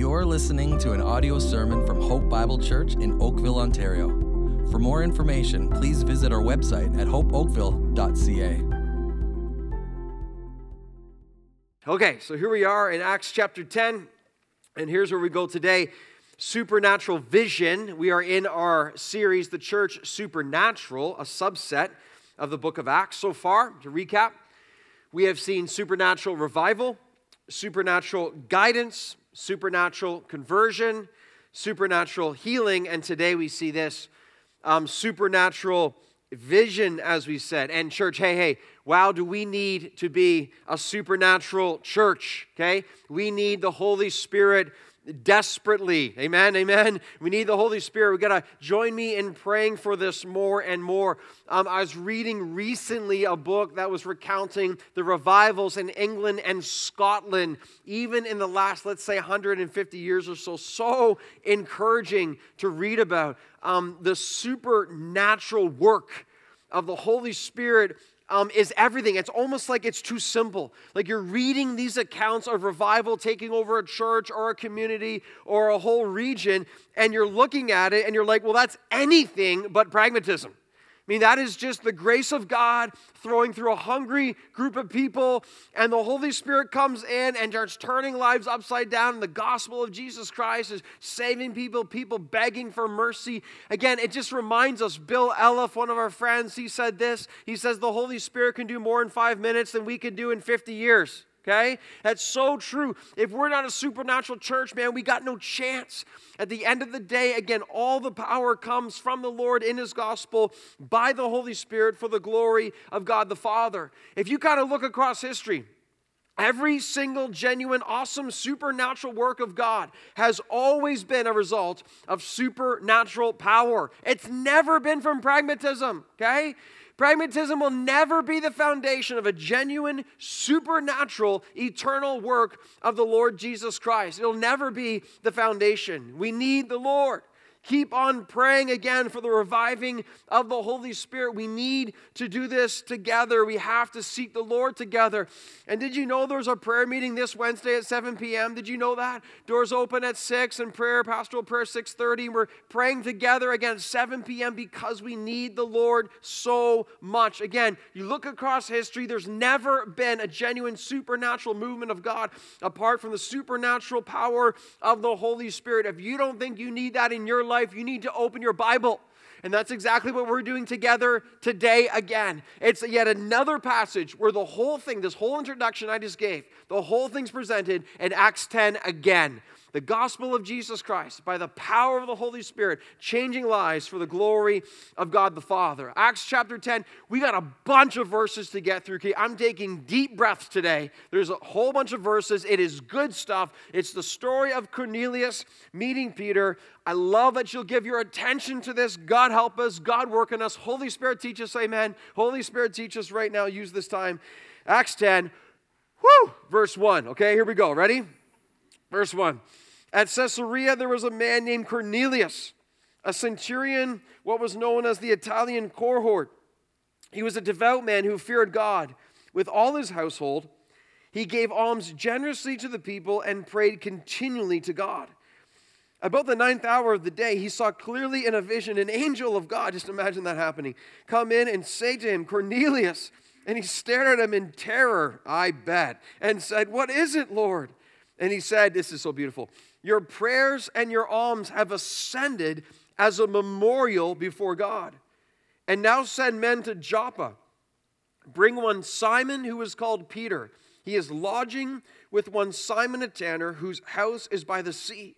You're listening to an audio sermon from Hope Bible Church in Oakville, Ontario. For more information, please visit our website at hopeoakville.ca. Okay, so here we are in Acts chapter 10, and here's where we go today supernatural vision. We are in our series, The Church Supernatural, a subset of the book of Acts so far. To recap, we have seen supernatural revival, supernatural guidance, supernatural conversion, supernatural healing, and today we see this um, supernatural vision, as we said. And church, hey, hey, wow, do we need to be a supernatural church, okay? We need the Holy Spirit desperately. Amen. Amen. We need the Holy Spirit. We got to join me in praying for this more and more. Um, I was reading recently a book that was recounting the revivals in England and Scotland, even in the last, let's say, 150 years or so. So encouraging to read about um, the supernatural work of the Holy Spirit um, is everything. It's almost like it's too simple. Like you're reading these accounts of revival taking over a church or a community or a whole region, and you're looking at it and you're like, well, that's anything but pragmatism. I mean, that is just the grace of God throwing through a hungry group of people, and the Holy Spirit comes in and starts turning lives upside down. And the gospel of Jesus Christ is saving people, people begging for mercy. Again, it just reminds us Bill Elliff, one of our friends, he said this. He says, The Holy Spirit can do more in five minutes than we can do in 50 years. Okay? That's so true. If we're not a supernatural church, man, we got no chance. At the end of the day, again, all the power comes from the Lord in His gospel by the Holy Spirit for the glory of God the Father. If you kind of look across history, Every single genuine, awesome, supernatural work of God has always been a result of supernatural power. It's never been from pragmatism, okay? Pragmatism will never be the foundation of a genuine, supernatural, eternal work of the Lord Jesus Christ. It'll never be the foundation. We need the Lord. Keep on praying again for the reviving of the Holy Spirit. We need to do this together. We have to seek the Lord together. And did you know there's a prayer meeting this Wednesday at 7 p.m.? Did you know that? Doors open at 6 and prayer, pastoral prayer 6:30. We're praying together again at 7 p.m. because we need the Lord so much. Again, you look across history, there's never been a genuine supernatural movement of God apart from the supernatural power of the Holy Spirit. If you don't think you need that in your life, you need to open your Bible. And that's exactly what we're doing together today again. It's yet another passage where the whole thing, this whole introduction I just gave, the whole thing's presented in Acts 10 again the gospel of Jesus Christ by the power of the Holy Spirit, changing lives for the glory of God the Father. Acts chapter 10, we got a bunch of verses to get through. I'm taking deep breaths today. There's a whole bunch of verses. It is good stuff. It's the story of Cornelius meeting Peter. I love that you'll give your attention to this. God help us, God work in us. Holy Spirit teach us, amen. Holy Spirit teach us right now. Use this time. Acts 10, whoo, verse 1. Okay, here we go. Ready? Verse 1. At Caesarea, there was a man named Cornelius, a centurion, what was known as the Italian cohort. He was a devout man who feared God with all his household. He gave alms generously to the people and prayed continually to God. About the ninth hour of the day, he saw clearly in a vision an angel of God, just imagine that happening, come in and say to him, Cornelius. And he stared at him in terror, I bet, and said, What is it, Lord? And he said, This is so beautiful. Your prayers and your alms have ascended as a memorial before God. And now send men to Joppa. Bring one Simon who is called Peter. He is lodging with one Simon a tanner whose house is by the sea.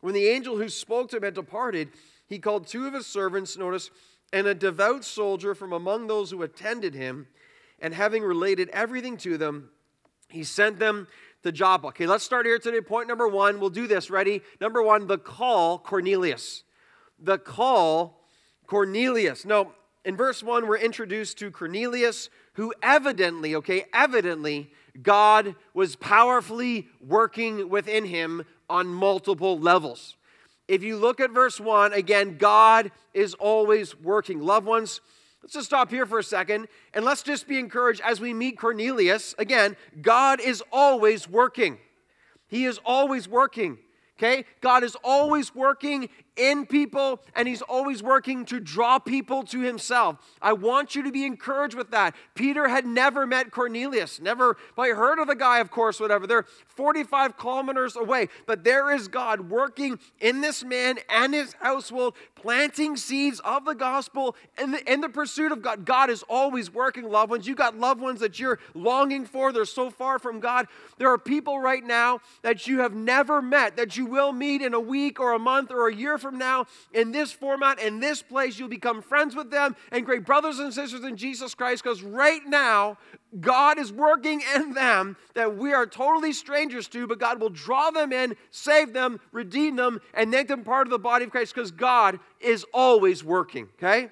When the angel who spoke to him had departed, he called two of his servants, notice, and a devout soldier from among those who attended him. And having related everything to them, he sent them to Joppa. Okay, let's start here today. Point number one. We'll do this. Ready? Number one, the call Cornelius. The call Cornelius. Now, in verse one, we're introduced to Cornelius, who evidently, okay, evidently, God was powerfully working within him on multiple levels. If you look at verse 1, again, God is always working. Loved ones, Let's just stop here for a second and let's just be encouraged as we meet Cornelius. Again, God is always working. He is always working. Okay? God is always working in people and he's always working to draw people to himself. I want you to be encouraged with that. Peter had never met Cornelius, never but heard of the guy, of course, whatever. They're 45 kilometers away, but there is God working in this man and his household, planting seeds of the gospel in the, in the pursuit of God. God is always working, loved ones. You got loved ones that you're longing for, they're so far from God. There are people right now that you have never met, that you will meet in a week or a month or a year from now in this format, in this place. You'll become friends with them and great brothers and sisters in Jesus Christ because right now, God is working in them that we are totally strangers to, but God will draw them in, save them, redeem them, and make them part of the body of Christ because God is always working, okay?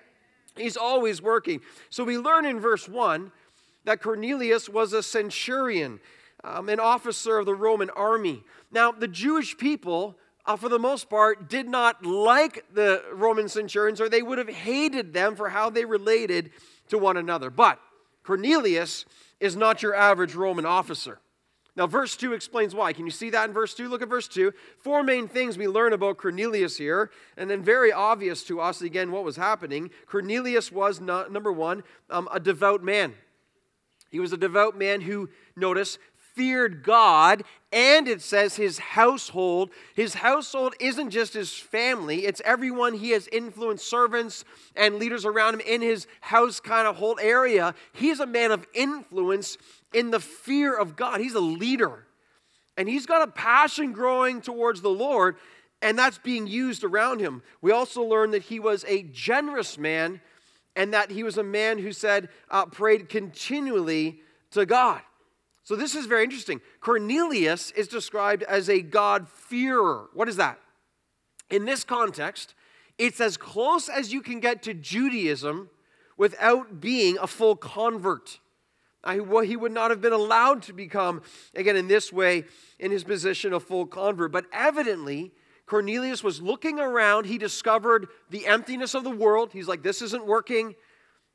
He's always working. So we learn in verse 1 that Cornelius was a centurion, um, an officer of the Roman army. Now, the Jewish people uh, for the most part, did not like the Roman centurions or they would have hated them for how they related to one another. But Cornelius is not your average Roman officer. Now, verse 2 explains why. Can you see that in verse 2? Look at verse 2. Four main things we learn about Cornelius here, and then very obvious to us, again, what was happening. Cornelius was, not, number one, um, a devout man. He was a devout man who, notice, feared God, and it says his household. His household isn't just his family, it's everyone he has influenced, servants and leaders around him in his house kind of whole area. He's a man of influence in the fear of God. He's a leader. And he's got a passion growing towards the Lord, and that's being used around him. We also learn that he was a generous man and that he was a man who said, uh, prayed continually to God. So this is very interesting. Cornelius is described as a God-fearer. What is that? In this context, it's as close as you can get to Judaism without being a full convert. I, well, he would not have been allowed to become, again, in this way, in his position, a full convert. But evidently, Cornelius was looking around. He discovered the emptiness of the world. He's like, this isn't working.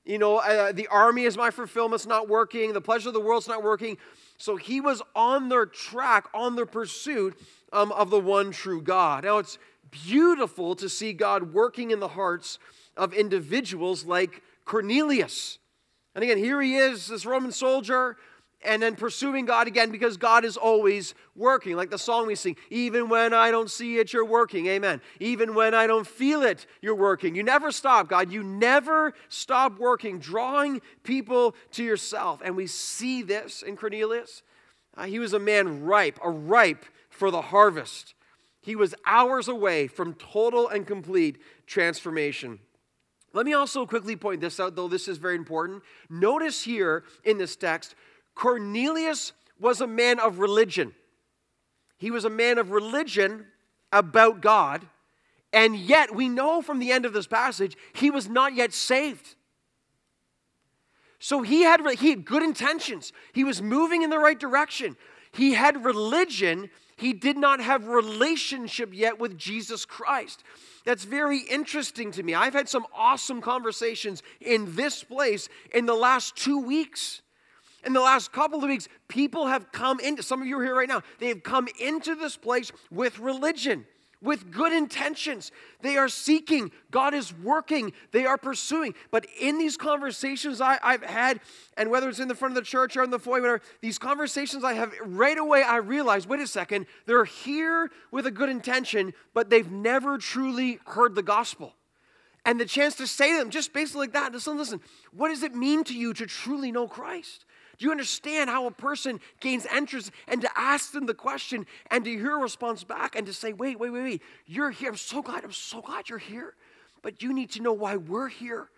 You know, uh, the army is my fulfillment, it's not working. The pleasure of the world's not working. So he was on their track, on their pursuit um, of the one true God. Now, it's beautiful to see God working in the hearts of individuals like Cornelius. And again, here he is, this Roman soldier, and then pursuing God again because God is always working. Like the song we sing, even when I don't see it, you're working. Amen. Even when I don't feel it, you're working. You never stop, God. You never stop working, drawing people to yourself. And we see this in Cornelius. Uh, he was a man ripe, a ripe for the harvest. He was hours away from total and complete transformation. Let me also quickly point this out, though this is very important. Notice here in this text, Cornelius was a man of religion. He was a man of religion about God, and yet we know from the end of this passage, he was not yet saved. So he had, he had good intentions. He was moving in the right direction. He had religion. He did not have relationship yet with Jesus Christ. That's very interesting to me. I've had some awesome conversations in this place in the last two weeks. In the last couple of weeks, people have come into, some of you are here right now, they have come into this place with religion, with good intentions. They are seeking, God is working, they are pursuing. But in these conversations I, have had, and whether it's in the front of the church or in the foyer, whatever, these conversations I have, right away I realize wait a second, they're here with a good intention, but they've never truly heard the gospel and the chance to say to them just basically like that listen listen what does it mean to you to truly know christ do you understand how a person gains entrance and to ask them the question and to hear a response back and to say, wait, wait, wait, wait, you're here. I'm so glad, I'm so glad you're here. But you need to know why we're here.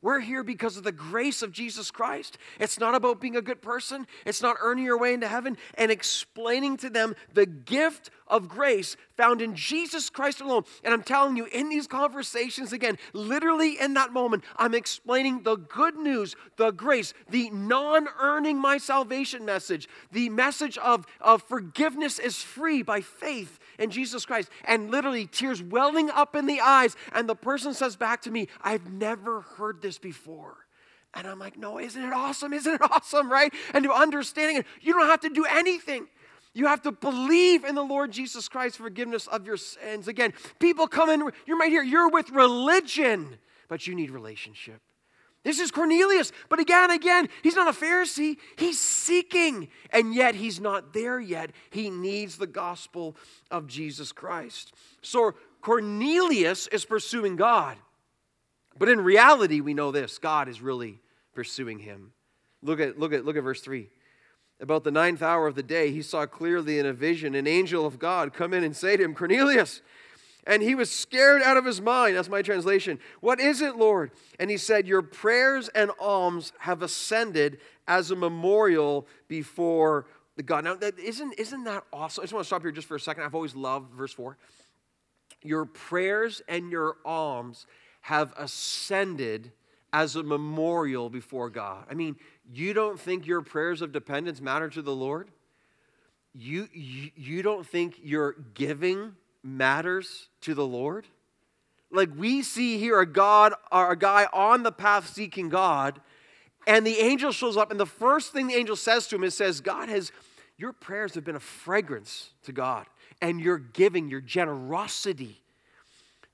We're here because of the grace of Jesus Christ. It's not about being a good person, it's not earning your way into heaven and explaining to them the gift of grace found in Jesus Christ alone. And I'm telling you, in these conversations, again, literally in that moment, I'm explaining the good news, the grace, the non earning my salvation message, the message of, of forgiveness is free by faith in Jesus Christ. And literally, tears welling up in the eyes. And the person says back to me, I've never heard this before. And I'm like, no, isn't it awesome? Isn't it awesome, right? And to understanding it, you don't have to do anything. You have to believe in the Lord Jesus Christ for forgiveness of your sins. Again, people come in, you're right here, you're with religion, but you need relationship. This is Cornelius, but again, again, he's not a Pharisee. He's seeking, and yet he's not there yet. He needs the gospel of Jesus Christ. So Cornelius is pursuing God, but in reality, we know this God is really pursuing him. Look at, look at, look at verse 3. About the ninth hour of the day, he saw clearly in a vision an angel of God come in and say to him, Cornelius. And he was scared out of his mind. That's my translation. What is it, Lord? And he said, Your prayers and alms have ascended as a memorial before the God. Now, that isn't, isn't that awesome? I just want to stop here just for a second. I've always loved verse 4. Your prayers and your alms have ascended as a memorial before God. I mean, you don't think your prayers of dependence matter to the Lord? You, you, you don't think your giving matters to the Lord? Like we see here a God, a guy on the path seeking God, and the angel shows up, and the first thing the angel says to him is says, God has your prayers have been a fragrance to God, and your giving, your generosity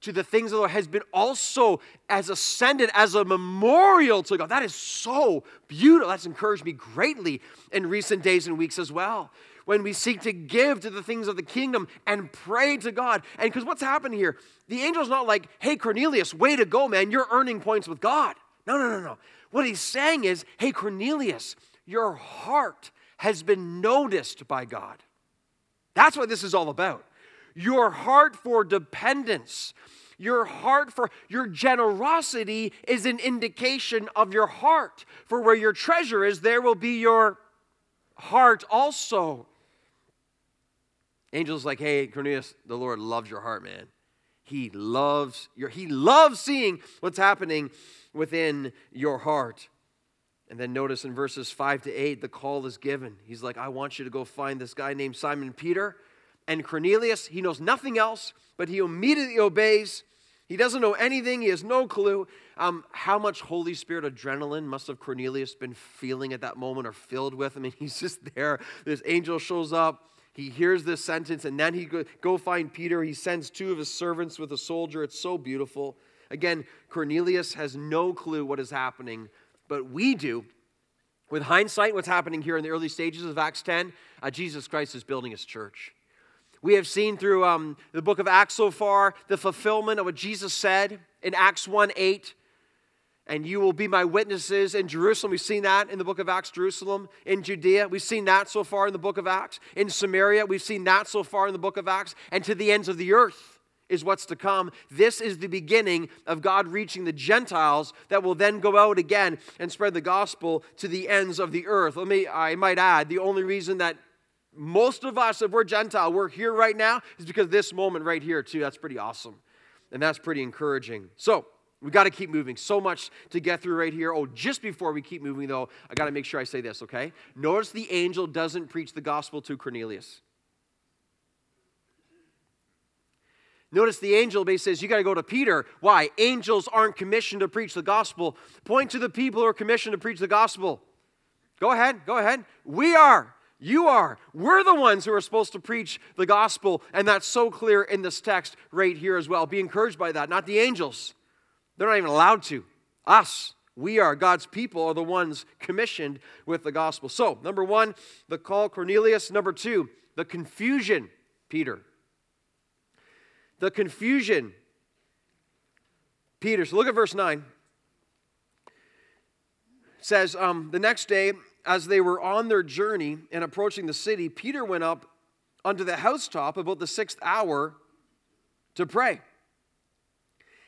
to the things of the Lord has been also as ascended as a memorial to God. That is so beautiful. That's encouraged me greatly in recent days and weeks as well. When we seek to give to the things of the kingdom and pray to God. And because what's happening here? The angel's not like, hey, Cornelius, way to go, man. You're earning points with God. No, no, no, no. What he's saying is, hey, Cornelius, your heart has been noticed by God. That's what this is all about. Your heart for dependence, your heart for your generosity is an indication of your heart. For where your treasure is, there will be your heart also. Angel's like, hey, Cornelius, the Lord loves your heart, man. He loves your, he loves seeing what's happening within your heart. And then notice in verses 5 to 8, the call is given. He's like, I want you to go find this guy named Simon Peter. And Cornelius, he knows nothing else, but he immediately obeys. He doesn't know anything, he has no clue. Um, how much Holy Spirit adrenaline must have Cornelius been feeling at that moment or filled with? I mean, he's just there. This angel shows up. He hears this sentence, and then he go, go find Peter. He sends two of his servants with a soldier. It's so beautiful. Again, Cornelius has no clue what is happening, but we do. With hindsight, what's happening here in the early stages of Acts 10, uh, Jesus Christ is building his church. We have seen through um, the book of Acts so far the fulfillment of what Jesus said in Acts 1 8. And you will be my witnesses in Jerusalem. We've seen that in the book of Acts, Jerusalem. In Judea, we've seen that so far in the book of Acts. In Samaria, we've seen that so far in the book of Acts. And to the ends of the earth is what's to come. This is the beginning of God reaching the Gentiles that will then go out again and spread the gospel to the ends of the earth. Let me, I might add, the only reason that most of us, if we're Gentile, we're here right now is because this moment right here, too. That's pretty awesome. And that's pretty encouraging. So, we got to keep moving. So much to get through right here. Oh, just before we keep moving, though, I got to make sure I say this, okay? Notice the angel doesn't preach the gospel to Cornelius. Notice the angel basically says, You got to go to Peter. Why? Angels aren't commissioned to preach the gospel. Point to the people who are commissioned to preach the gospel. Go ahead, go ahead. We are. You are. We're the ones who are supposed to preach the gospel, and that's so clear in this text right here as well. Be encouraged by that, not the angels. They're not even allowed to. Us, we are, God's people, are the ones commissioned with the gospel. So, number one, the call Cornelius. Number two, the confusion, Peter. The confusion, Peter. So look at verse 9. It says, um, The next day, as they were on their journey and approaching the city, Peter went up onto the housetop about the sixth hour to pray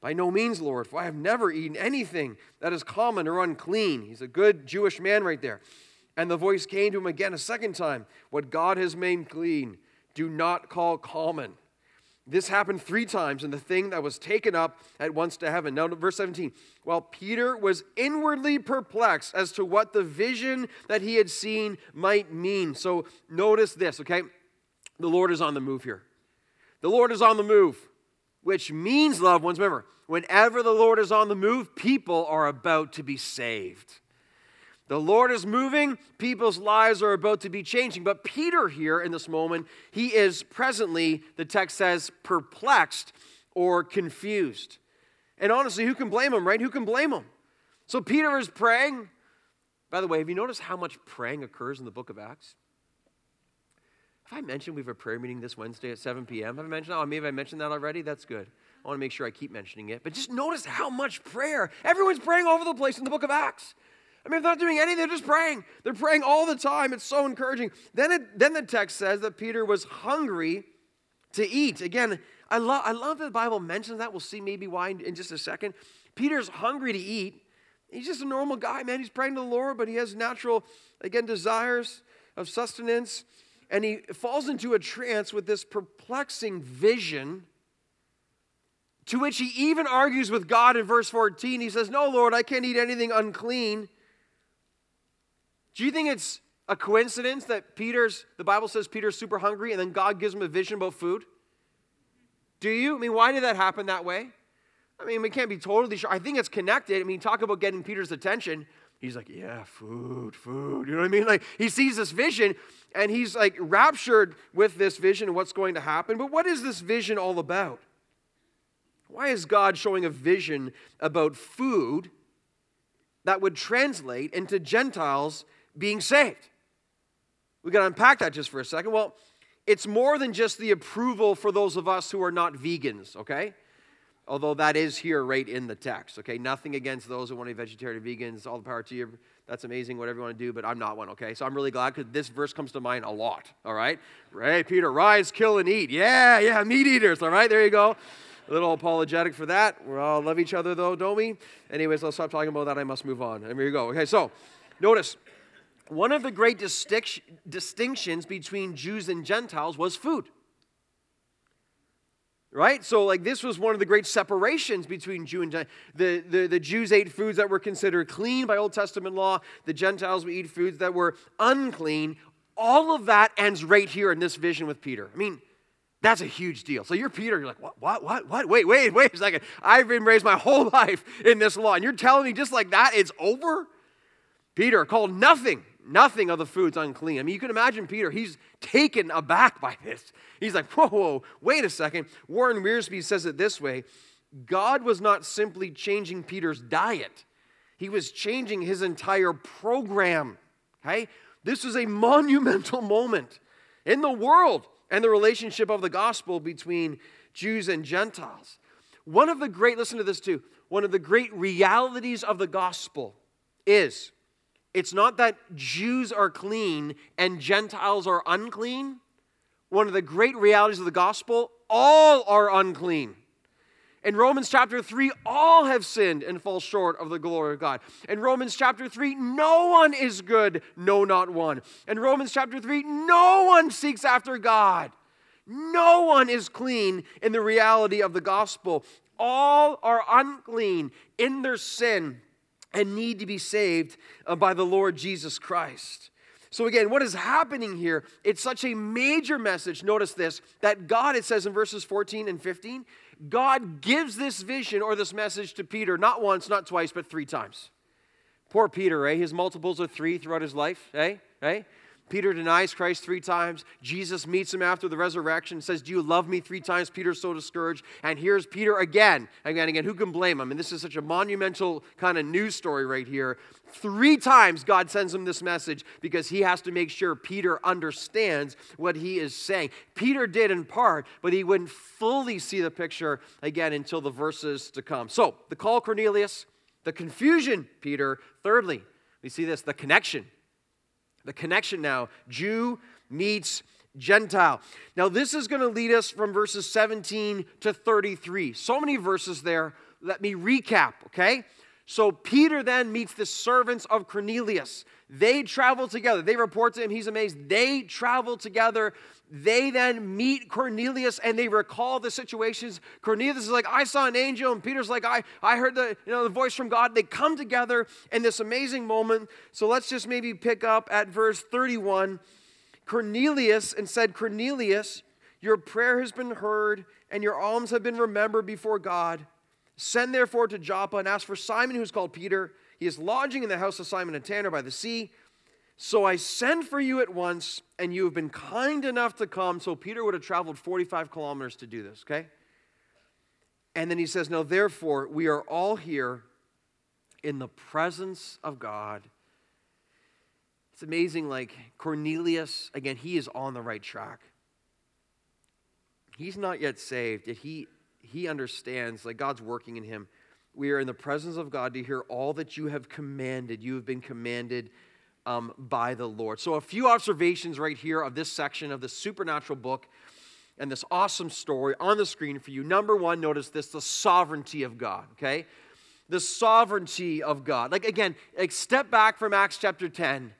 by no means, Lord, for I have never eaten anything that is common or unclean. He's a good Jewish man right there. And the voice came to him again a second time What God has made clean, do not call common. This happened three times, and the thing that was taken up at once to heaven. Now, verse 17. While Peter was inwardly perplexed as to what the vision that he had seen might mean. So, notice this, okay? The Lord is on the move here. The Lord is on the move, which means, loved ones, remember, whenever the Lord is on the move, people are about to be saved. The Lord is moving, people's lives are about to be changing. But Peter, here in this moment, he is presently, the text says, perplexed or confused. And honestly, who can blame him, right? Who can blame him? So Peter is praying. By the way, have you noticed how much praying occurs in the book of Acts? Have I mentioned we have a prayer meeting this Wednesday at 7 p.m.? Have I mentioned that? Oh, maybe I mentioned that already? That's good. I want to make sure I keep mentioning it. But just notice how much prayer. Everyone's praying all over the place in the book of Acts. I mean, they're not doing anything, they're just praying. They're praying all the time. It's so encouraging. Then, it, then the text says that Peter was hungry to eat. Again, I, love I love that the Bible mentions that. We'll see maybe why in, in just a second. Peter's hungry to eat. He's just a normal guy, man. He's praying to the Lord, but he has natural, again, desires of sustenance. And he falls into a trance with this perplexing vision to which he even argues with God in verse 14. He says, No, Lord, I can't eat anything unclean. Do you think it's a coincidence that Peter's, the Bible says Peter's super hungry and then God gives him a vision about food? Do you? I mean, why did that happen that way? I mean, we can't be totally sure. I think it's connected. I mean, talk about getting Peter's attention. He's like, yeah, food, food. You know what I mean? Like, he sees this vision and he's like raptured with this vision and what's going to happen. But what is this vision all about? Why is God showing a vision about food that would translate into Gentiles being saved. We got to unpack that just for a second. Well, it's more than just the approval for those of us who are not vegans, okay? Although that is here right in the text, okay? Nothing against those who want to be vegetarian vegans. All the power to you. That's amazing, whatever you want to do, but I'm not one, okay? So I'm really glad because this verse comes to mind a lot, all right? Right, Peter, rise, kill, and eat. Yeah, yeah, meat eaters, all right? There you go. A little apologetic for that. We all love each other, though, don't we? Anyways, I'll stop talking about that. I must move on. And here you go. Okay, so notice one of the great distinctions between Jews and Gentiles was food. Right? So, like, this was one of the great separations between Jew and Gentile. The, the, the Jews ate foods that were considered clean by Old Testament law, the Gentiles would eat foods that were unclean. All of that ends right here in this vision with Peter. I mean, that's a huge deal. So you're Peter, you're like, what, what, what, what? Wait, wait, wait a second. I've been raised my whole life in this law, and you're telling me just like that it's over? Peter called nothing nothing of the food's unclean. I mean, you can imagine Peter, he's taken aback by this. He's like, whoa, whoa, wait a second. Warren Wiersbe says it this way God was not simply changing Peter's diet, he was changing his entire program. Okay? This is a monumental moment in the world and the relationship of the gospel between Jews and Gentiles. One of the great, listen to this too, one of the great realities of the gospel is it's not that Jews are clean and Gentiles are unclean. One of the great realities of the gospel all are unclean. In Romans chapter 3, all have sinned and fall short of the glory of God. In Romans chapter 3, no one is good, no, not one. In Romans chapter 3, no one seeks after God. No one is clean in the reality of the gospel. All are unclean in their sin and need to be saved uh, by the Lord Jesus Christ. So, again, what is happening here? It's such a major message. Notice this that God, it says in verses 14 and 15, God gives this vision or this message to Peter not once, not twice, but three times. Poor Peter, eh? His multiples are three throughout his life, eh? Eh? Peter denies Christ three times. Jesus meets him after the resurrection, says, Do you love me three times? Peter's so discouraged. And here's Peter again. Again, again, who can blame him? And this is such a monumental kind of news story right here. Three times God sends him this message because he has to make sure Peter understands what he is saying. Peter did in part, but he wouldn't fully see the picture again until the verses to come. So, the call Cornelius, the confusion, Peter. Thirdly, we see this the connection the connection now Jew meets Gentile. Now, this is going to lead us from verses 17 to 33. So many verses there. Let me recap, okay? So Peter then meets the servants of Cornelius. They travel together. They report to him. He's amazed. They travel together. They then meet Cornelius and they recall the situations. Cornelius is like, I saw an angel, and Peter's like, I, I heard the, you know, the voice from God. They come together in this amazing moment. So let's just maybe pick up at verse 31. Cornelius and said, Cornelius, your prayer has been heard, and your alms have been remembered before God. Send therefore to Joppa and ask for Simon, who is called Peter. He is lodging in the house of Simon and Tanner by the sea. So I send for you at once, and you have been kind enough to come. So Peter would have traveled 45 kilometers to do this, okay? And then he says, Now therefore, we are all here in the presence of God. It's amazing, like Cornelius, again, he is on the right track. He's not yet saved, yet he he understands, like God's working in him. We are in the presence of God to hear all that you have commanded. You have been commanded um, by the Lord. So, a few observations right here of this section of the supernatural book and this awesome story on the screen for you. Number one, notice this the sovereignty of God, okay? The sovereignty of God. Like, again, like step back from Acts chapter 10.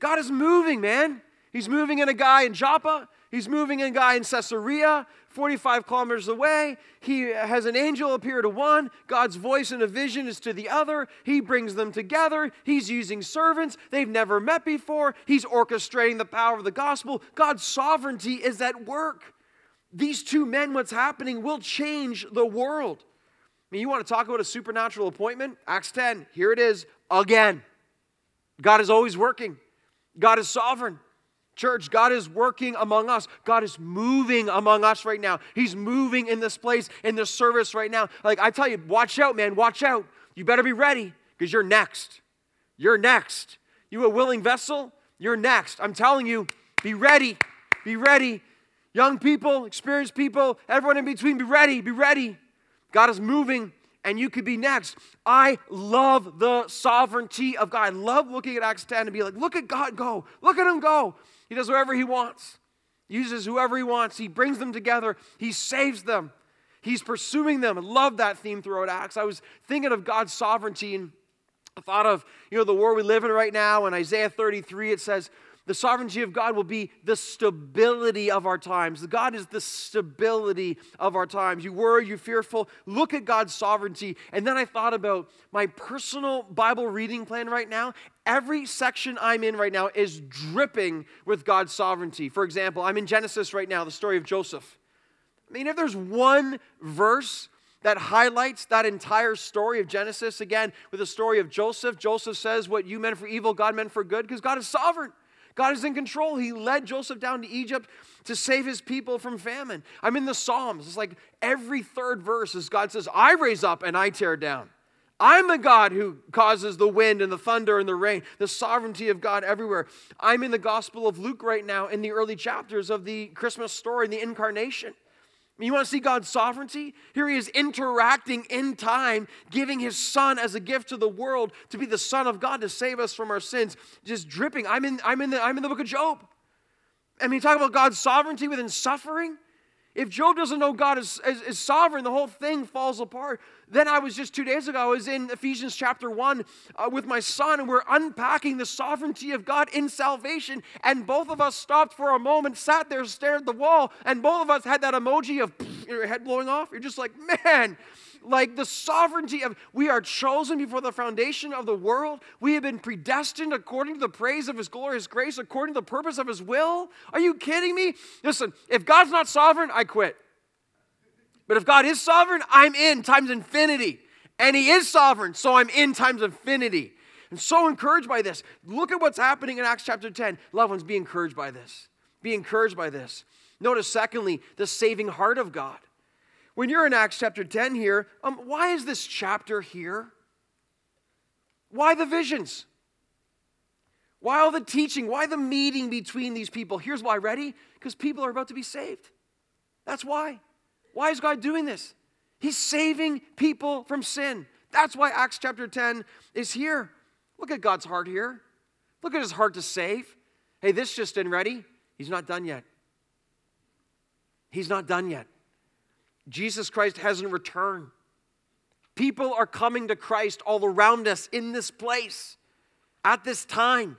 God is moving, man. He's moving in a guy in Joppa. He's moving a guy in Caesarea, 45 kilometers away. He has an angel appear to one. God's voice in a vision is to the other. He brings them together. He's using servants they've never met before. He's orchestrating the power of the gospel. God's sovereignty is at work. These two men, what's happening, will change the world. I mean, you want to talk about a supernatural appointment? Acts 10, here it is again. God is always working, God is sovereign. Church, God is working among us. God is moving among us right now. He's moving in this place, in this service right now. Like I tell you, watch out, man, watch out. You better be ready because you're next. You're next. You a willing vessel? You're next. I'm telling you, be ready. Be ready. Young people, experienced people, everyone in between, be ready. Be ready. God is moving and you could be next. I love the sovereignty of God. I love looking at Acts 10 and be like, look at God go. Look at him go. He does whatever he wants, uses whoever he wants. He brings them together, he saves them. He's pursuing them. I love that theme throughout Acts. I was thinking of God's sovereignty and I thought of, you know, the world we live in right now. In Isaiah 33, it says, the sovereignty of God will be the stability of our times. God is the stability of our times. You worry, you fearful. Look at God's sovereignty. And then I thought about my personal Bible reading plan right now. Every section I'm in right now is dripping with God's sovereignty. For example, I'm in Genesis right now, the story of Joseph. I mean, if there's one verse that highlights that entire story of Genesis, again, with the story of Joseph, Joseph says, What you meant for evil, God meant for good, because God is sovereign. God is in control. He led Joseph down to Egypt to save his people from famine. I'm in the Psalms. It's like every third verse is God says, I raise up and I tear down. I'm the God who causes the wind and the thunder and the rain, the sovereignty of God everywhere. I'm in the Gospel of Luke right now in the early chapters of the Christmas story, the incarnation. You want to see God's sovereignty? Here he is interacting in time, giving his son as a gift to the world to be the son of God to save us from our sins. Just dripping. I'm in, I'm in, the, I'm in the book of Job. I mean, talk about God's sovereignty within suffering. If Job doesn't know God is, is, is, sovereign, the whole thing falls apart. Then I was just two days ago, I was in Ephesians chapter 1 uh, with my son, and we're unpacking the sovereignty of God in salvation. And both of us stopped for a moment, sat there, stared at the wall, and both of us had that emoji of your head blowing off. You're just like, man, like the sovereignty of we are chosen before the foundation of the world. We have been predestined according to the praise of his glorious grace, according to the purpose of his will. Are you kidding me? Listen, if God's not sovereign, I quit. But if God is sovereign, I'm in times infinity. And he is sovereign, so I'm in times infinity. And so encouraged by this. Look at what's happening in Acts chapter 10. Loved ones, be encouraged by this. Be encouraged by this. Notice, secondly, the saving heart of God. When you're in Acts chapter 10 here, um, why is this chapter here? Why the visions? Why all the teaching? Why the meeting between these people? Here's why, ready? Because people are about to be saved. That's why. Why is God doing this? He's saving people from sin. That's why Acts chapter 10 is here. Look at God's heart here. Look at his heart to save. Hey, this just in ready. He's not done yet. He's not done yet. Jesus Christ hasn't returned. People are coming to Christ all around us in this place, at this time,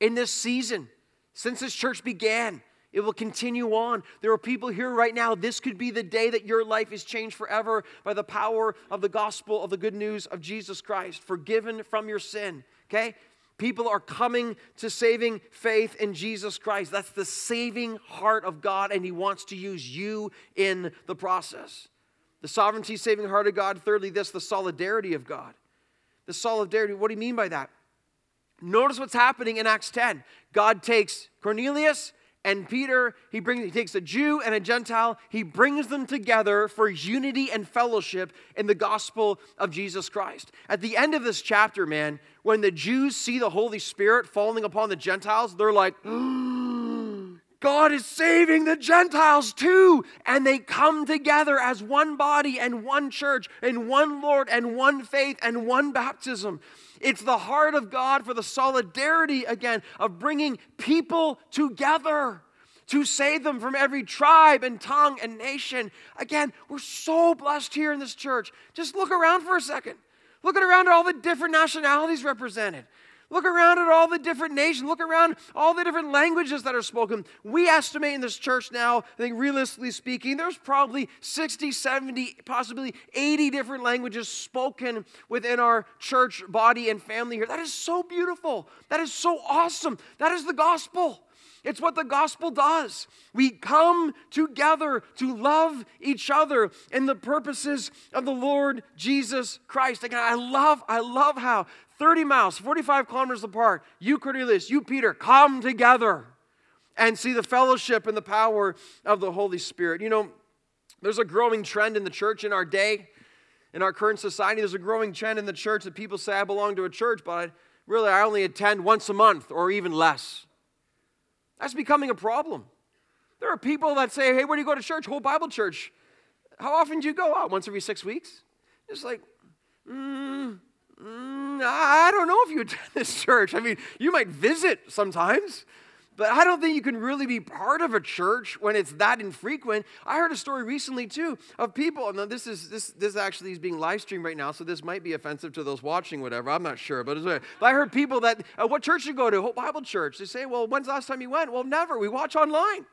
in this season, since this church began. It will continue on. There are people here right now. This could be the day that your life is changed forever by the power of the gospel of the good news of Jesus Christ, forgiven from your sin. Okay? People are coming to saving faith in Jesus Christ. That's the saving heart of God, and He wants to use you in the process. The sovereignty, saving heart of God. Thirdly, this, the solidarity of God. The solidarity, what do you mean by that? Notice what's happening in Acts 10. God takes Cornelius and Peter, he brings he takes a Jew and a Gentile, he brings them together for unity and fellowship in the gospel of Jesus Christ. At the end of this chapter, man, when the Jews see the Holy Spirit falling upon the Gentiles, they're like, God is saving the Gentiles too. And they come together as one body and one church and one Lord and one faith and one baptism. It's the heart of God for the solidarity again of bringing people together to save them from every tribe and tongue and nation. Again, we're so blessed here in this church. Just look around for a second. Look around at all the different nationalities represented. Look around at all the different nations. Look around all the different languages that are spoken. We estimate in this church now, I think realistically speaking, there's probably 60, 70, possibly 80 different languages spoken within our church body and family here. That is so beautiful. That is so awesome. That is the gospel. It's what the gospel does. We come together to love each other in the purposes of the Lord Jesus Christ. Again, I love, I love how 30 miles, 45 kilometers apart, you, Cornelius, you, Peter, come together and see the fellowship and the power of the Holy Spirit. You know, there's a growing trend in the church in our day, in our current society. There's a growing trend in the church that people say, I belong to a church, but really I only attend once a month or even less. That's becoming a problem. There are people that say, Hey, where do you go to church? Hope Bible church. How often do you go out? Once every six weeks? It's like, mm, mm, I don't know if you attend this church. I mean, you might visit sometimes, but I don't think you can really be part of a church when it's that infrequent. I heard a story recently too of people, and this is this this actually is being live streamed right now, so this might be offensive to those watching, whatever. I'm not sure, but, but I heard people that uh, what church you go to, Hope Bible Church. They say, well, when's the last time you went? Well, never. We watch online.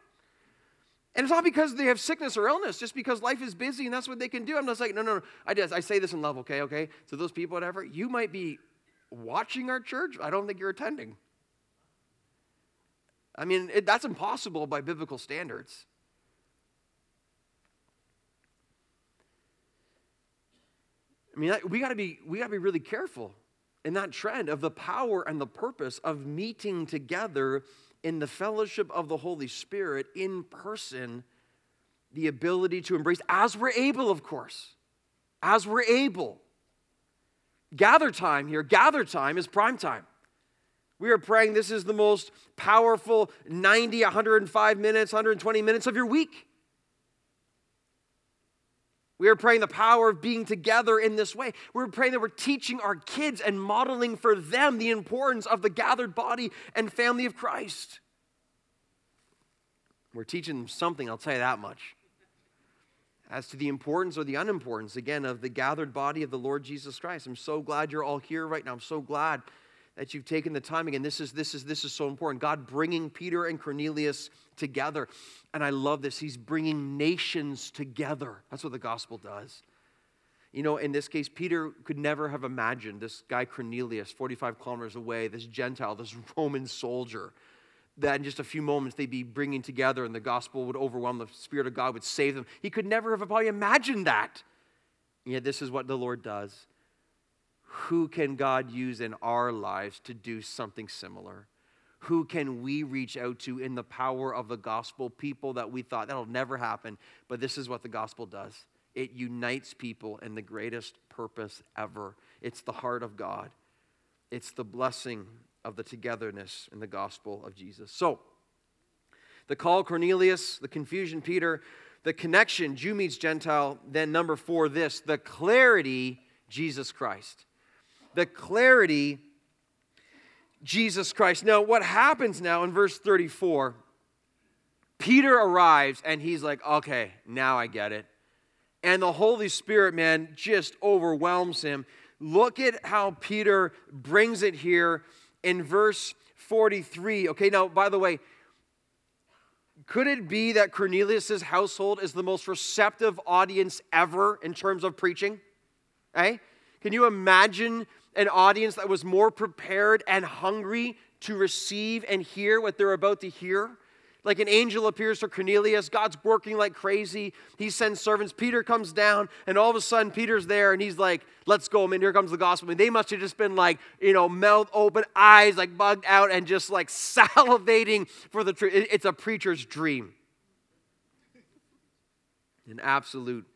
And it's not because they have sickness or illness, just because life is busy and that's what they can do. I'm just like, no, no, no. I just I say this in love, okay, okay. So those people, whatever, you might be watching our church. I don't think you're attending. I mean, it, that's impossible by biblical standards. I mean, we got to be we got to be really careful in that trend of the power and the purpose of meeting together in the fellowship of the Holy Spirit in person, the ability to embrace as we're able, of course, as we're able. Gather time here, gather time is prime time. We are praying this is the most powerful 90, 105 minutes, 120 minutes of your week. We are praying the power of being together in this way. We're praying that we're teaching our kids and modeling for them the importance of the gathered body and family of Christ. We're teaching them something, I'll tell you that much. As to the importance or the unimportance, again, of the gathered body of the Lord Jesus Christ. I'm so glad you're all here right now. I'm so glad that you've taken the time again. This is this is this is so important. God bringing Peter and Cornelius together. And I love this. He's bringing nations together. That's what the gospel does. You know, in this case, Peter could never have imagined this guy Cornelius, 45 kilometers away, this Gentile, this Roman soldier, that in just a few moments they'd be bringing together and the gospel would overwhelm, the Spirit of God would save them. He could never have probably imagined that. Yet, this is what the Lord does who can God use in our lives to do something similar? Who can we reach out to in the power of the gospel? People that we thought that'll never happen, but this is what the gospel does it unites people in the greatest purpose ever. It's the heart of God, it's the blessing of the togetherness in the gospel of Jesus. So, the call Cornelius, the confusion Peter, the connection Jew meets Gentile, then number four, this the clarity Jesus Christ the clarity Jesus Christ. Now, what happens now in verse 34? Peter arrives and he's like, okay, now I get it. and the Holy Spirit, man, just overwhelms him. Look at how Peter brings it here in verse 43. Okay, now, by the way, could it be that Cornelius' household is the most receptive audience ever in terms of preaching? Eh? Can you imagine an audience that was more prepared and hungry to receive and hear what they're about to hear? Like an angel appears to Cornelius, God's working like crazy. He sends servants. Peter comes down, and all of a sudden, Peter's there, and he's like, Let's go, man. Here comes the gospel. I mean, they must have just been like, you know, mouth open, eyes like bugged out, and just like salivating for the truth. It's a preacher's dream. An absolute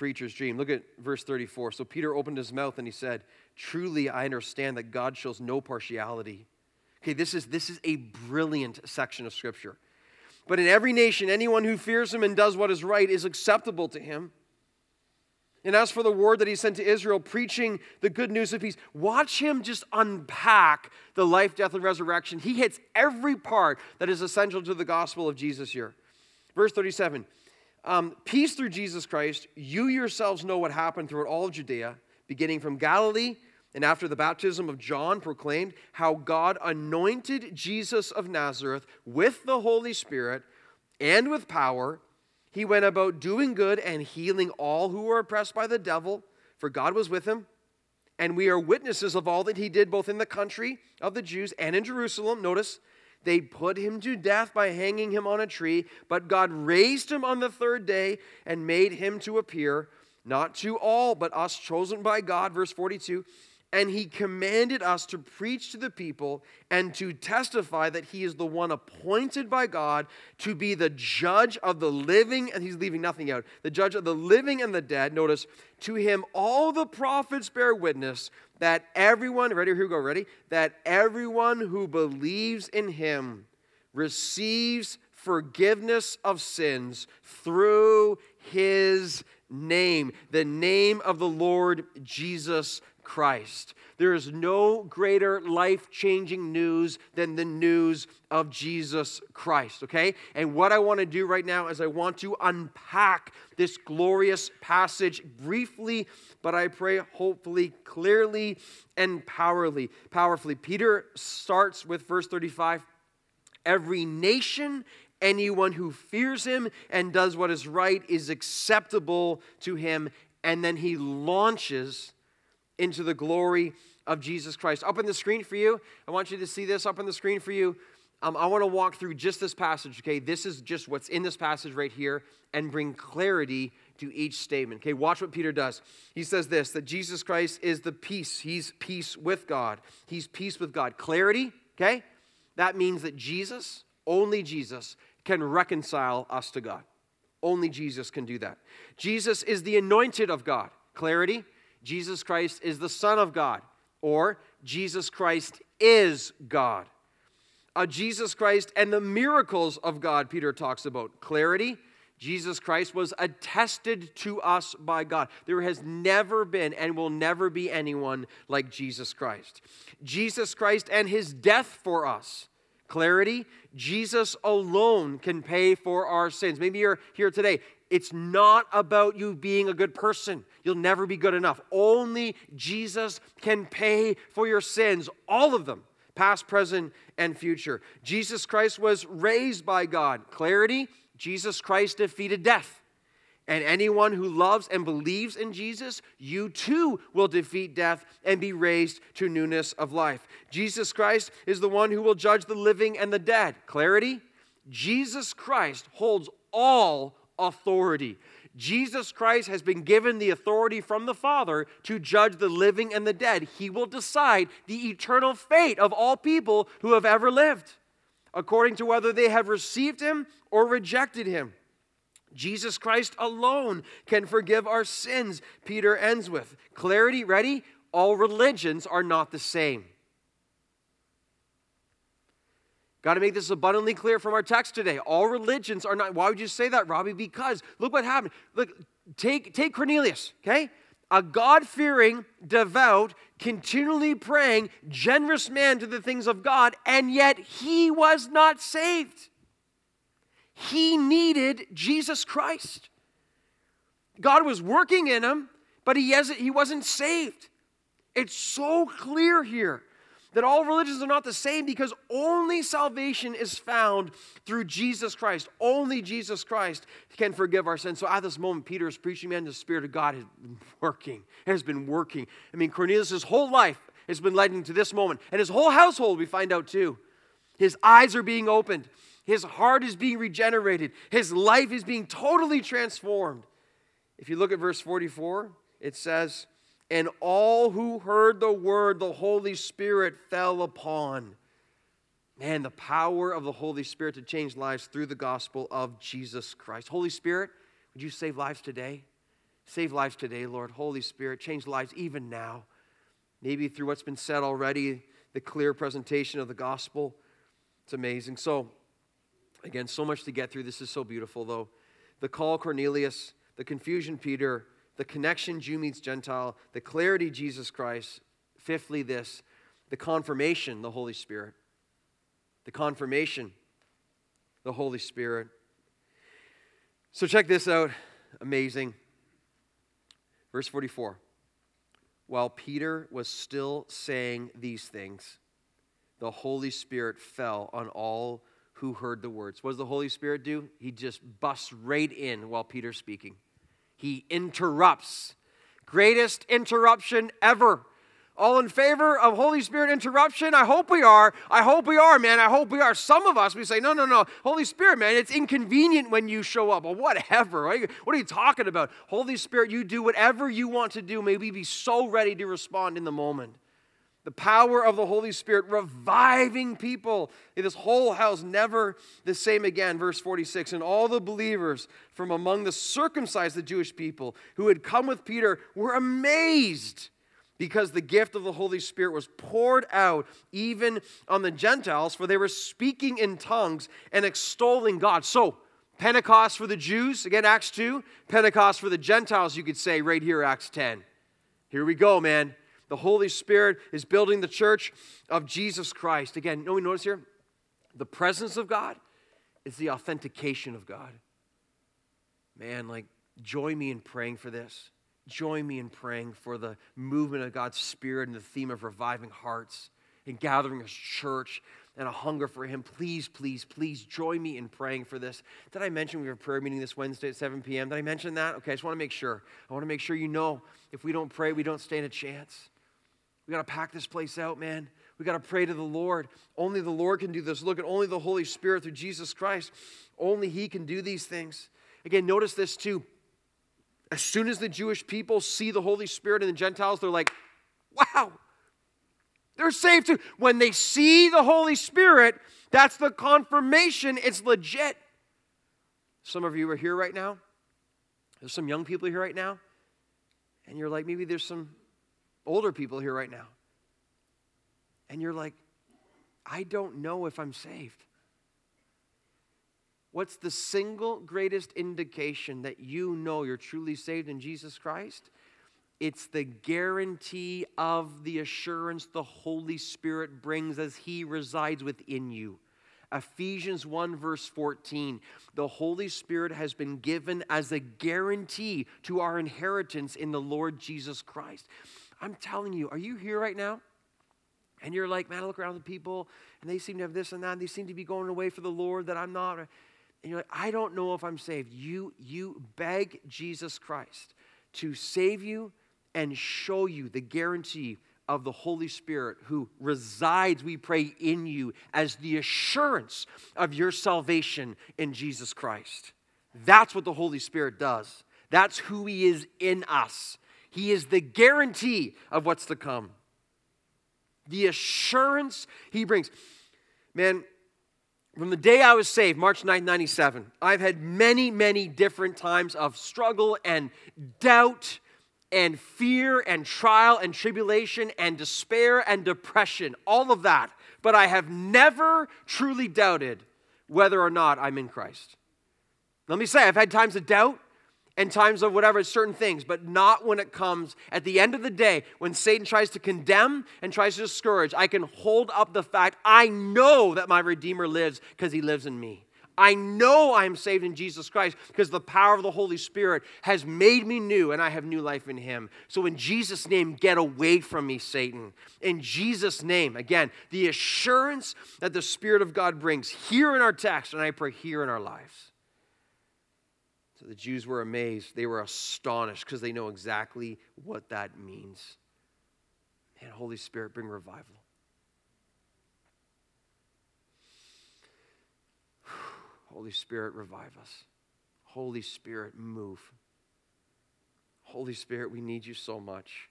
preacher's dream. Look at verse 34. So Peter opened his mouth and he said, Truly, I understand that God shows no partiality. Okay, this is, this is a brilliant section of Scripture. But in every nation, anyone who fears him and does what is right is acceptable to him. And as for the word that he sent to Israel, preaching the good news of peace, watch him just unpack the life, death, and resurrection. He hits every part that is essential to the gospel of Jesus here. Verse 37 um, Peace through Jesus Christ. You yourselves know what happened throughout all of Judea, beginning from Galilee and after the baptism of John proclaimed how God anointed Jesus of Nazareth with the Holy Spirit and with power. He went about doing good and healing all who were oppressed by the devil, for God was with him. And we are witnesses of all that he did both in the country of the Jews and in Jerusalem. Notice, they put him to death by hanging him on a tree, but God raised him on the third day and made him to appear, not to all, but us chosen by God. Verse 42 And he commanded us to preach to the people and to testify that he is the one appointed by God to be the judge of the living, and he's leaving nothing out, the judge of the living and the dead. Notice, to him all the prophets bear witness that everyone, ready, here we go, ready? That everyone who believes in him receives forgiveness of sins through his name, the name of the Lord Jesus Christ. There is no greater life changing news than the news of Jesus Christ, okay? And what I want to do right now is I want to unpack this glorious passage briefly, but I pray hopefully clearly and powerfully. Powerfully. Peter starts with verse 35. Every nation anyone who fears him and does what is right is acceptable to him. And then he launches into the glory of Jesus Christ. Up on the screen for you, I want you to see this up on the screen for you. Um, I want to walk through just this passage, okay? This is just what's in this passage right here and bring clarity to each statement. Okay, watch what Peter does. He says this that Jesus Christ is the peace. He's peace with God. He's peace with God. Clarity, okay? That means that Jesus, only Jesus, can reconcile us to God. Only Jesus can do that. Jesus is the anointed of God. Clarity, Jesus Christ is the Son of God, or Jesus Christ is God. Uh, Jesus Christ and the miracles of God, Peter talks about. Clarity, Jesus Christ was attested to us by God. There has never been and will never be anyone like Jesus Christ. Jesus Christ and his death for us. Clarity, Jesus alone can pay for our sins. Maybe you're here today. It's not about you being a good person. You'll never be good enough. Only Jesus can pay for your sins, all of them, past, present, and future. Jesus Christ was raised by God. Clarity Jesus Christ defeated death. And anyone who loves and believes in Jesus, you too will defeat death and be raised to newness of life. Jesus Christ is the one who will judge the living and the dead. Clarity Jesus Christ holds all authority. Jesus Christ has been given the authority from the Father to judge the living and the dead. He will decide the eternal fate of all people who have ever lived, according to whether they have received Him or rejected Him. Jesus Christ alone can forgive our sins, Peter ends with. Clarity, ready? All religions are not the same. Got to make this abundantly clear from our text today. All religions are not. Why would you say that, Robbie? Because look what happened. Look, take, take Cornelius, okay? A God fearing, devout, continually praying, generous man to the things of God, and yet he was not saved. He needed Jesus Christ. God was working in him, but he, hasn't, he wasn't saved. It's so clear here that all religions are not the same because only salvation is found through Jesus Christ. Only Jesus Christ can forgive our sins. So at this moment, Peter is preaching, man, the Spirit of God has been working, has been working. I mean, Cornelius' whole life has been leading to this moment, and his whole household, we find out too. His eyes are being opened, his heart is being regenerated, his life is being totally transformed. If you look at verse 44, it says, and all who heard the word the Holy Spirit fell upon. Man, the power of the Holy Spirit to change lives through the gospel of Jesus Christ. Holy Spirit, would you save lives today? Save lives today, Lord. Holy Spirit, change lives even now. Maybe through what's been said already, the clear presentation of the gospel. It's amazing. So, again, so much to get through. This is so beautiful, though. The call, Cornelius, the confusion, Peter, the connection Jew meets Gentile, the clarity Jesus Christ. Fifthly, this the confirmation, the Holy Spirit. The confirmation, the Holy Spirit. So check this out. Amazing. Verse 44. While Peter was still saying these things, the Holy Spirit fell on all who heard the words. What does the Holy Spirit do? He just busts right in while Peter's speaking he interrupts. Greatest interruption ever. All in favor of Holy Spirit interruption? I hope we are. I hope we are, man. I hope we are. Some of us, we say, no, no, no. Holy Spirit, man, it's inconvenient when you show up. Well, whatever. What are you talking about? Holy Spirit, you do whatever you want to do. May we be so ready to respond in the moment. The power of the Holy Spirit reviving people. This whole house never the same again. Verse 46 And all the believers from among the circumcised, the Jewish people who had come with Peter, were amazed because the gift of the Holy Spirit was poured out even on the Gentiles, for they were speaking in tongues and extolling God. So, Pentecost for the Jews, again, Acts 2. Pentecost for the Gentiles, you could say right here, Acts 10. Here we go, man. The Holy Spirit is building the church of Jesus Christ. Again, no, we notice here the presence of God is the authentication of God. Man, like, join me in praying for this. Join me in praying for the movement of God's Spirit and the theme of reviving hearts and gathering as church and a hunger for Him. Please, please, please join me in praying for this. Did I mention we have a prayer meeting this Wednesday at 7 p.m.? Did I mention that? Okay, I just want to make sure. I want to make sure you know if we don't pray, we don't stand a chance. We got to pack this place out, man. We got to pray to the Lord. Only the Lord can do this. Look at only the Holy Spirit through Jesus Christ. Only He can do these things. Again, notice this too. As soon as the Jewish people see the Holy Spirit in the Gentiles, they're like, wow, they're saved too. When they see the Holy Spirit, that's the confirmation it's legit. Some of you are here right now. There's some young people here right now. And you're like, maybe there's some older people here right now. And you're like, I don't know if I'm saved. What's the single greatest indication that you know you're truly saved in Jesus Christ? It's the guarantee of the assurance the Holy Spirit brings as He resides within you. Ephesians 1, verse 14. The Holy Spirit has been given as a guarantee to our inheritance in the Lord Jesus Christ. I'm telling you, are you here right now? And you're like, man, I look around the people and they seem to have this and that, and they seem to be going away for the Lord that I'm not. And you're like, I don't know if I'm saved. You, you beg Jesus Christ to save you and show you the guarantee of the Holy Spirit who resides, we pray, in you as the assurance of your salvation in Jesus Christ. That's what the Holy Spirit does. That's who He is in us. He is the guarantee of what's to come. The assurance He brings. Man, from the day I was saved, March 9, 97, I've had many, many different times of struggle and doubt and fear and trial and tribulation and despair and depression, all of that. But I have never truly doubted whether or not I'm in Christ. Let me say, I've had times of doubt and times of whatever, certain things, but not when it comes at the end of the day when Satan tries to condemn and tries to discourage. I can hold up the fact I know that my Redeemer lives because he lives in me. I know I am saved in Jesus Christ because the power of the Holy Spirit has made me new and I have new life in Him. So, in Jesus' name, get away from me, Satan. In Jesus' name, again, the assurance that the Spirit of God brings here in our text, and I pray here in our lives. So the Jews were amazed. They were astonished because they know exactly what that means. And Holy Spirit, bring revival. Holy Spirit, revive us. Holy Spirit, move. Holy Spirit, we need you so much.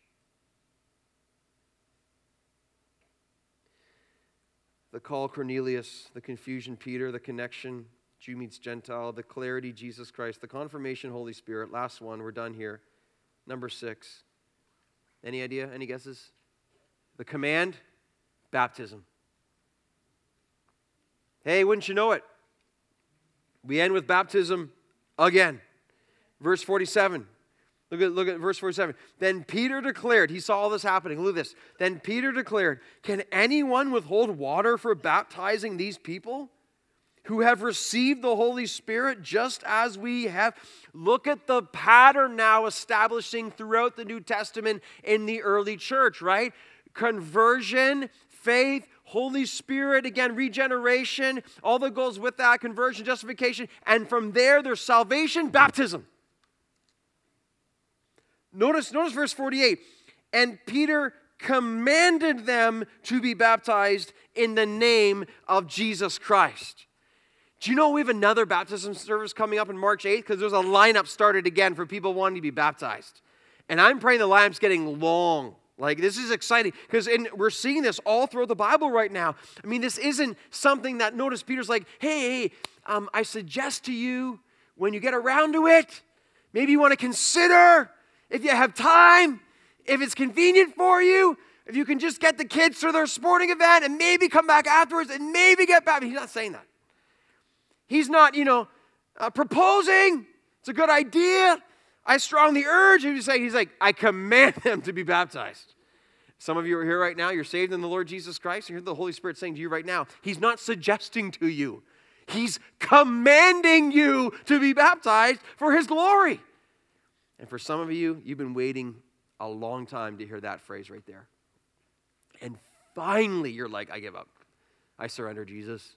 The call Cornelius, the confusion Peter, the connection Jew meets Gentile, the clarity Jesus Christ, the confirmation Holy Spirit. Last one, we're done here. Number six. Any idea? Any guesses? The command baptism. Hey, wouldn't you know it? We end with baptism again. Verse 47. Look at, look at verse 47. Then Peter declared, he saw all this happening. Look at this. Then Peter declared, Can anyone withhold water for baptizing these people who have received the Holy Spirit just as we have? Look at the pattern now establishing throughout the New Testament in the early church, right? Conversion, faith, Holy Spirit, again, regeneration, all that goes with that, conversion, justification, and from there there's salvation, baptism. Notice, notice verse 48. And Peter commanded them to be baptized in the name of Jesus Christ. Do you know we have another baptism service coming up in March 8th? Because there's a lineup started again for people wanting to be baptized. And I'm praying the lineup's getting long. Like, this is exciting because we're seeing this all throughout the Bible right now. I mean, this isn't something that, notice Peter's like, hey, hey um, I suggest to you when you get around to it, maybe you want to consider if you have time, if it's convenient for you, if you can just get the kids to their sporting event and maybe come back afterwards and maybe get back. He's not saying that. He's not, you know, uh, proposing. It's a good idea. I strongly urge him to say, he's like, I command them to be baptized. Some of you are here right now, you're saved in the Lord Jesus Christ. You hear the Holy Spirit saying to you right now, He's not suggesting to you, He's commanding you to be baptized for His glory. And for some of you, you've been waiting a long time to hear that phrase right there. And finally, you're like, I give up. I surrender, Jesus.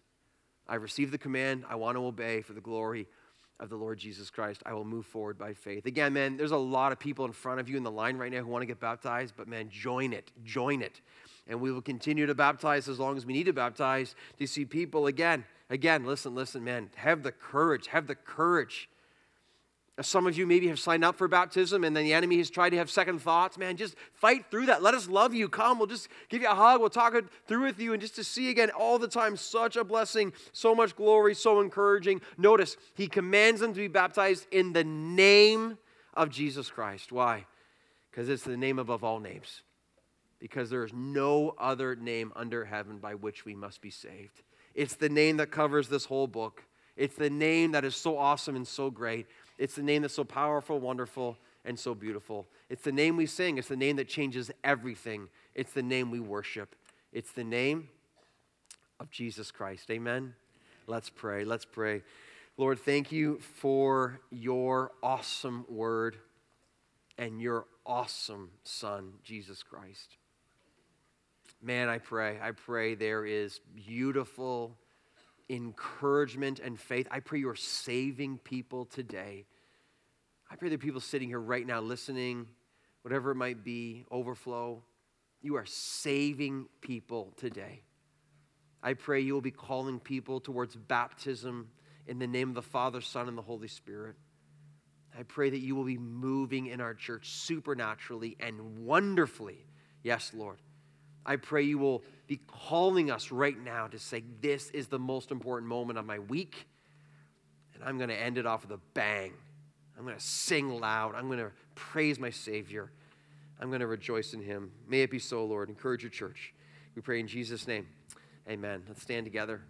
I received the command. I want to obey for the glory of the Lord Jesus Christ, I will move forward by faith. Again, man, there's a lot of people in front of you in the line right now who want to get baptized, but man, join it, join it. And we will continue to baptize as long as we need to baptize to see people again. Again, listen, listen, man, have the courage, have the courage some of you maybe have signed up for baptism and then the enemy has tried to have second thoughts. Man, just fight through that. Let us love you. Come, we'll just give you a hug. We'll talk through with you. And just to see again all the time, such a blessing, so much glory, so encouraging. Notice, he commands them to be baptized in the name of Jesus Christ. Why? Because it's the name above all names. Because there is no other name under heaven by which we must be saved. It's the name that covers this whole book. It's the name that is so awesome and so great. It's the name that's so powerful, wonderful, and so beautiful. It's the name we sing. It's the name that changes everything. It's the name we worship. It's the name of Jesus Christ. Amen. Let's pray. Let's pray. Lord, thank you for your awesome word and your awesome Son, Jesus Christ. Man, I pray, I pray there is beautiful encouragement and faith. I pray you're saving people today. I pray that people sitting here right now listening, whatever it might be, overflow. You are saving people today. I pray you will be calling people towards baptism in the name of the Father, Son, and the Holy Spirit. I pray that you will be moving in our church supernaturally and wonderfully. Yes, Lord. I pray you will be calling us right now to say, This is the most important moment of my week, and I'm going to end it off with a bang. I'm going to sing loud. I'm going to praise my Savior. I'm going to rejoice in Him. May it be so, Lord. Encourage your church. We pray in Jesus' name. Amen. Let's stand together.